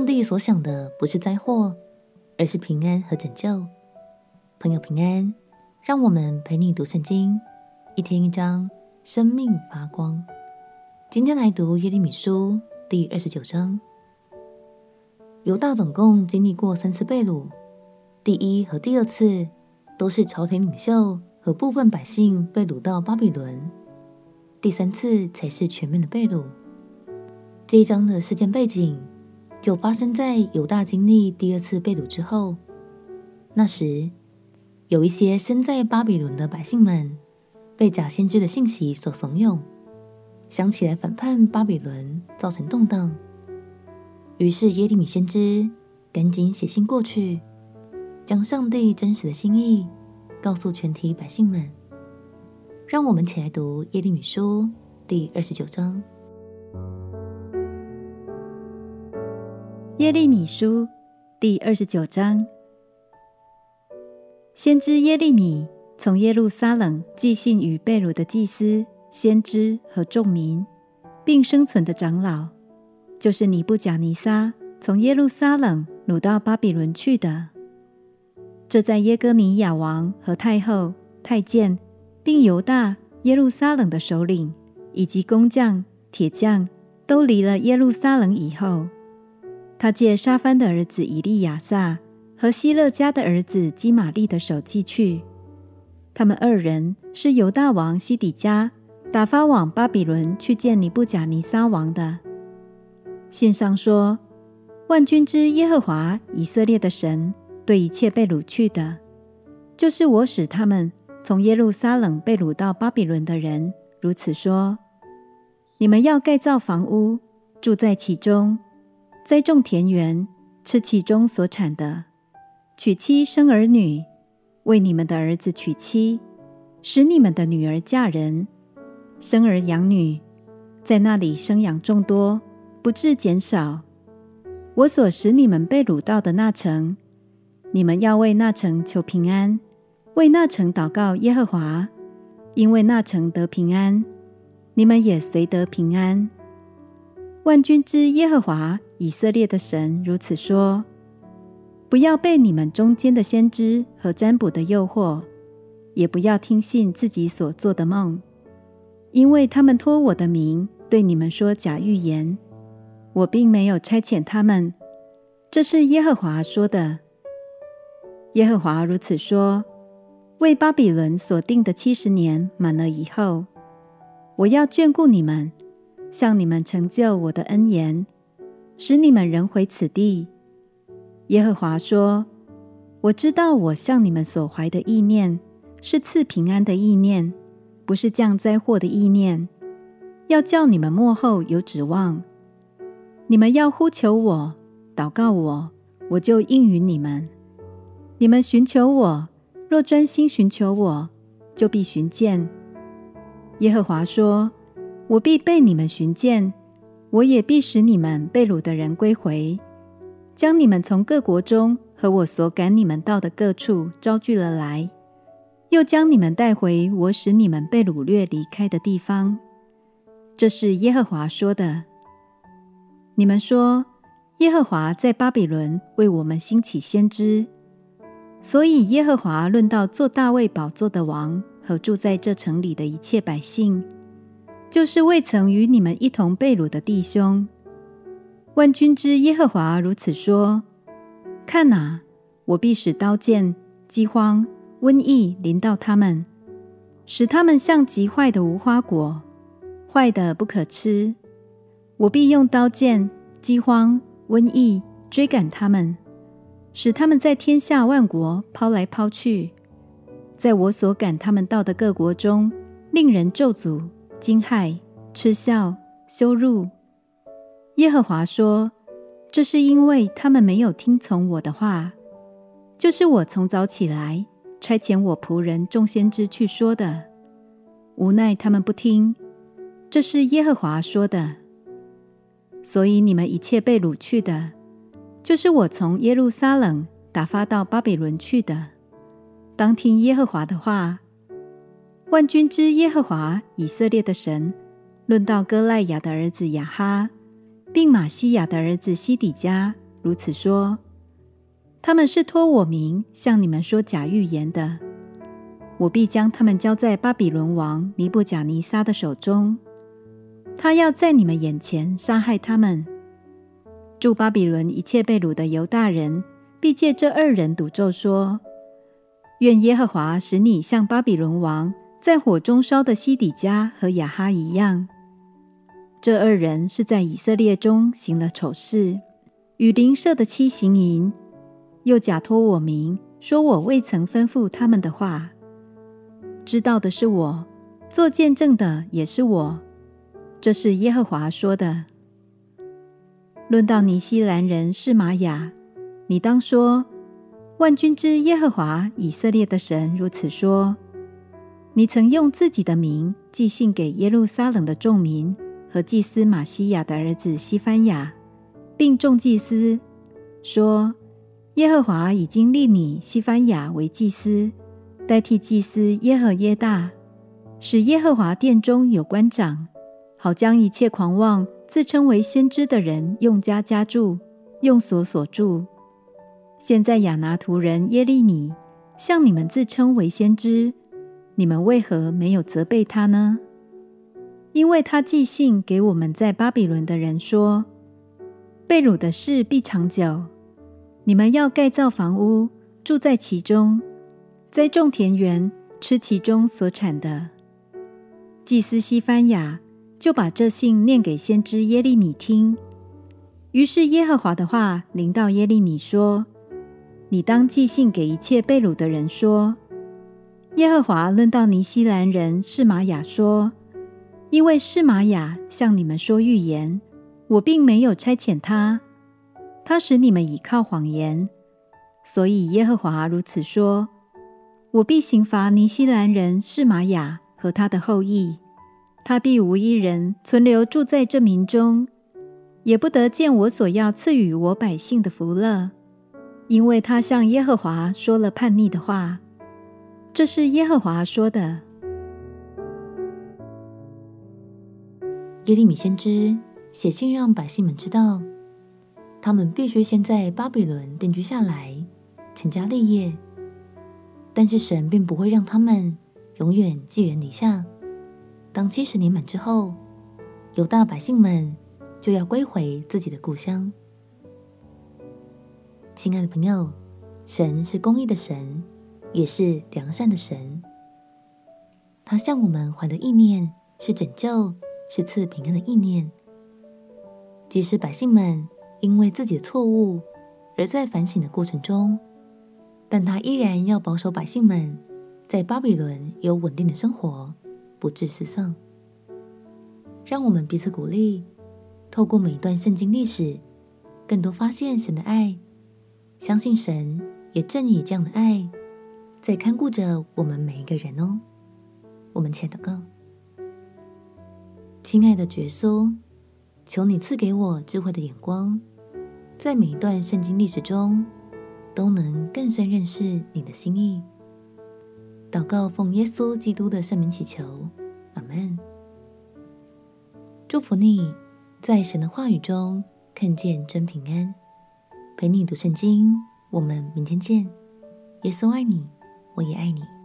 上帝所想的不是灾祸，而是平安和拯救。朋友平安，让我们陪你读圣经，一天一章，生命发光。今天来读耶利米书第二十九章。犹大总共经历过三次被掳，第一和第二次都是朝廷领袖和部分百姓被掳到巴比伦，第三次才是全面的被掳。这一章的事件背景就发生在犹大经历第二次被掳之后。那时，有一些身在巴比伦的百姓们被假先知的信息所怂恿，想起来反叛巴比伦，造成动荡。于是耶利米先知赶紧写信过去，将上帝真实的心意告诉全体百姓们。让我们起来读耶利米书第二十九章。耶利米书第二十九章，先知耶利米从耶路撒冷寄信与被掳的祭司、先知和众民，并生存的长老。就是尼布甲尼撒从耶路撒冷掳到巴比伦去的，这在耶哥尼亚王和太后、太监，并犹大、耶路撒冷的首领以及工匠、铁匠都离了耶路撒冷以后，他借沙帆的儿子以利亚撒和希勒家的儿子基玛利的手寄去。他们二人是犹大王西底家打发往巴比伦去见尼布甲尼撒王的。信上说：“万军之耶和华以色列的神对一切被掳去的，就是我使他们从耶路撒冷被掳到巴比伦的人，如此说：你们要盖造房屋，住在其中；栽种田园，吃其中所产的；娶妻生儿女，为你们的儿子娶妻，使你们的女儿嫁人，生儿养女，在那里生养众多。”不致减少。我所使你们被掳到的那城，你们要为那城求平安，为那城祷告耶和华，因为那城得平安，你们也随得平安。万军之耶和华以色列的神如此说：不要被你们中间的先知和占卜的诱惑，也不要听信自己所做的梦，因为他们托我的名对你们说假预言。我并没有差遣他们，这是耶和华说的。耶和华如此说：为巴比伦所定的七十年满了以后，我要眷顾你们，向你们成就我的恩言，使你们仍回此地。耶和华说：我知道我向你们所怀的意念是赐平安的意念，不是降灾祸的意念，要叫你们末后有指望。你们要呼求我，祷告我，我就应允你们。你们寻求我，若专心寻求我，就必寻见。耶和华说：“我必被你们寻见，我也必使你们被掳的人归回，将你们从各国中和我所赶你们到的各处招聚了来，又将你们带回我使你们被掳掠离开的地方。”这是耶和华说的。你们说，耶和华在巴比伦为我们兴起先知，所以耶和华论到坐大卫宝座的王和住在这城里的一切百姓，就是未曾与你们一同被掳的弟兄。万军之耶和华如此说：看哪，我必使刀剑、饥荒、瘟疫临到他们，使他们像极坏的无花果，坏得不可吃。我必用刀剑、饥荒、瘟疫追赶他们，使他们在天下万国抛来抛去，在我所赶他们到的各国中，令人咒诅、惊骇、嗤笑、羞辱。耶和华说：“这是因为他们没有听从我的话，就是我从早起来差遣我仆人众先知去说的，无奈他们不听。这是耶和华说的。”所以你们一切被掳去的，就是我从耶路撒冷打发到巴比伦去的，当听耶和华的话。万军之耶和华以色列的神。论到哥赖雅的儿子亚哈，并玛西亚的儿子西底家如此说：他们是托我名向你们说假预言的，我必将他们交在巴比伦王尼布甲尼撒的手中，他要在你们眼前杀害他们。住巴比伦一切被掳的犹大人，必借这二人赌咒说：愿耶和华使你像巴比伦王在火中烧的西底家和亚哈一样。这二人是在以色列中行了丑事，与邻舍的妻行淫，又假托我名，说我未曾吩咐他们的话。知道的是我，做见证的也是我。这是耶和华说的。论到尼希兰人是玛雅，你当说：万军之耶和华以色列的神如此说：你曾用自己的名寄信给耶路撒冷的众民。和祭司玛西亚的儿子西番雅，并众祭司说：“耶和华已经立你西番雅为祭司，代替祭司耶和耶大，使耶和华殿中有官长，好将一切狂妄自称为先知的人用枷枷住，用锁锁住。现在亚拿突人耶利米向你们自称为先知，你们为何没有责备他呢？”因为他寄信给我们在巴比伦的人说：“被掳的事必长久，你们要盖造房屋，住在其中，栽种田园，吃其中所产的。”祭司西番雅就把这信念给先知耶利米听。于是耶和华的话临到耶利米说：“你当寄信给一切被掳的人说：耶和华论到尼希兰人示玛雅说。”因为示玛雅向你们说预言，我并没有差遣他，他使你们倚靠谎言，所以耶和华如此说：我必刑罚尼希兰人示玛雅和他的后裔，他必无一人存留住在这民中，也不得见我所要赐予我百姓的福乐，因为他向耶和华说了叛逆的话。这是耶和华说的。耶利米先知写信让百姓们知道，他们必须先在巴比伦定居下来，成家立业。但是神并不会让他们永远寄人篱下。当七十年满之后，犹大百姓们就要归回自己的故乡。亲爱的朋友，神是公义的神，也是良善的神。他向我们怀的意念是拯救。是赐平安的意念，即使百姓们因为自己的错误而在反省的过程中，但他依然要保守百姓们在巴比伦有稳定的生活，不致失丧。让我们彼此鼓励，透过每一段圣经历史，更多发现神的爱，相信神也正以这样的爱在看顾着我们每一个人哦。我们前祷告。亲爱的耶稣，求你赐给我智慧的眼光，在每一段圣经历史中，都能更深认识你的心意。祷告奉耶稣基督的圣名祈求，阿门。祝福你，在神的话语中看见真平安。陪你读圣经，我们明天见。耶稣爱你，我也爱你。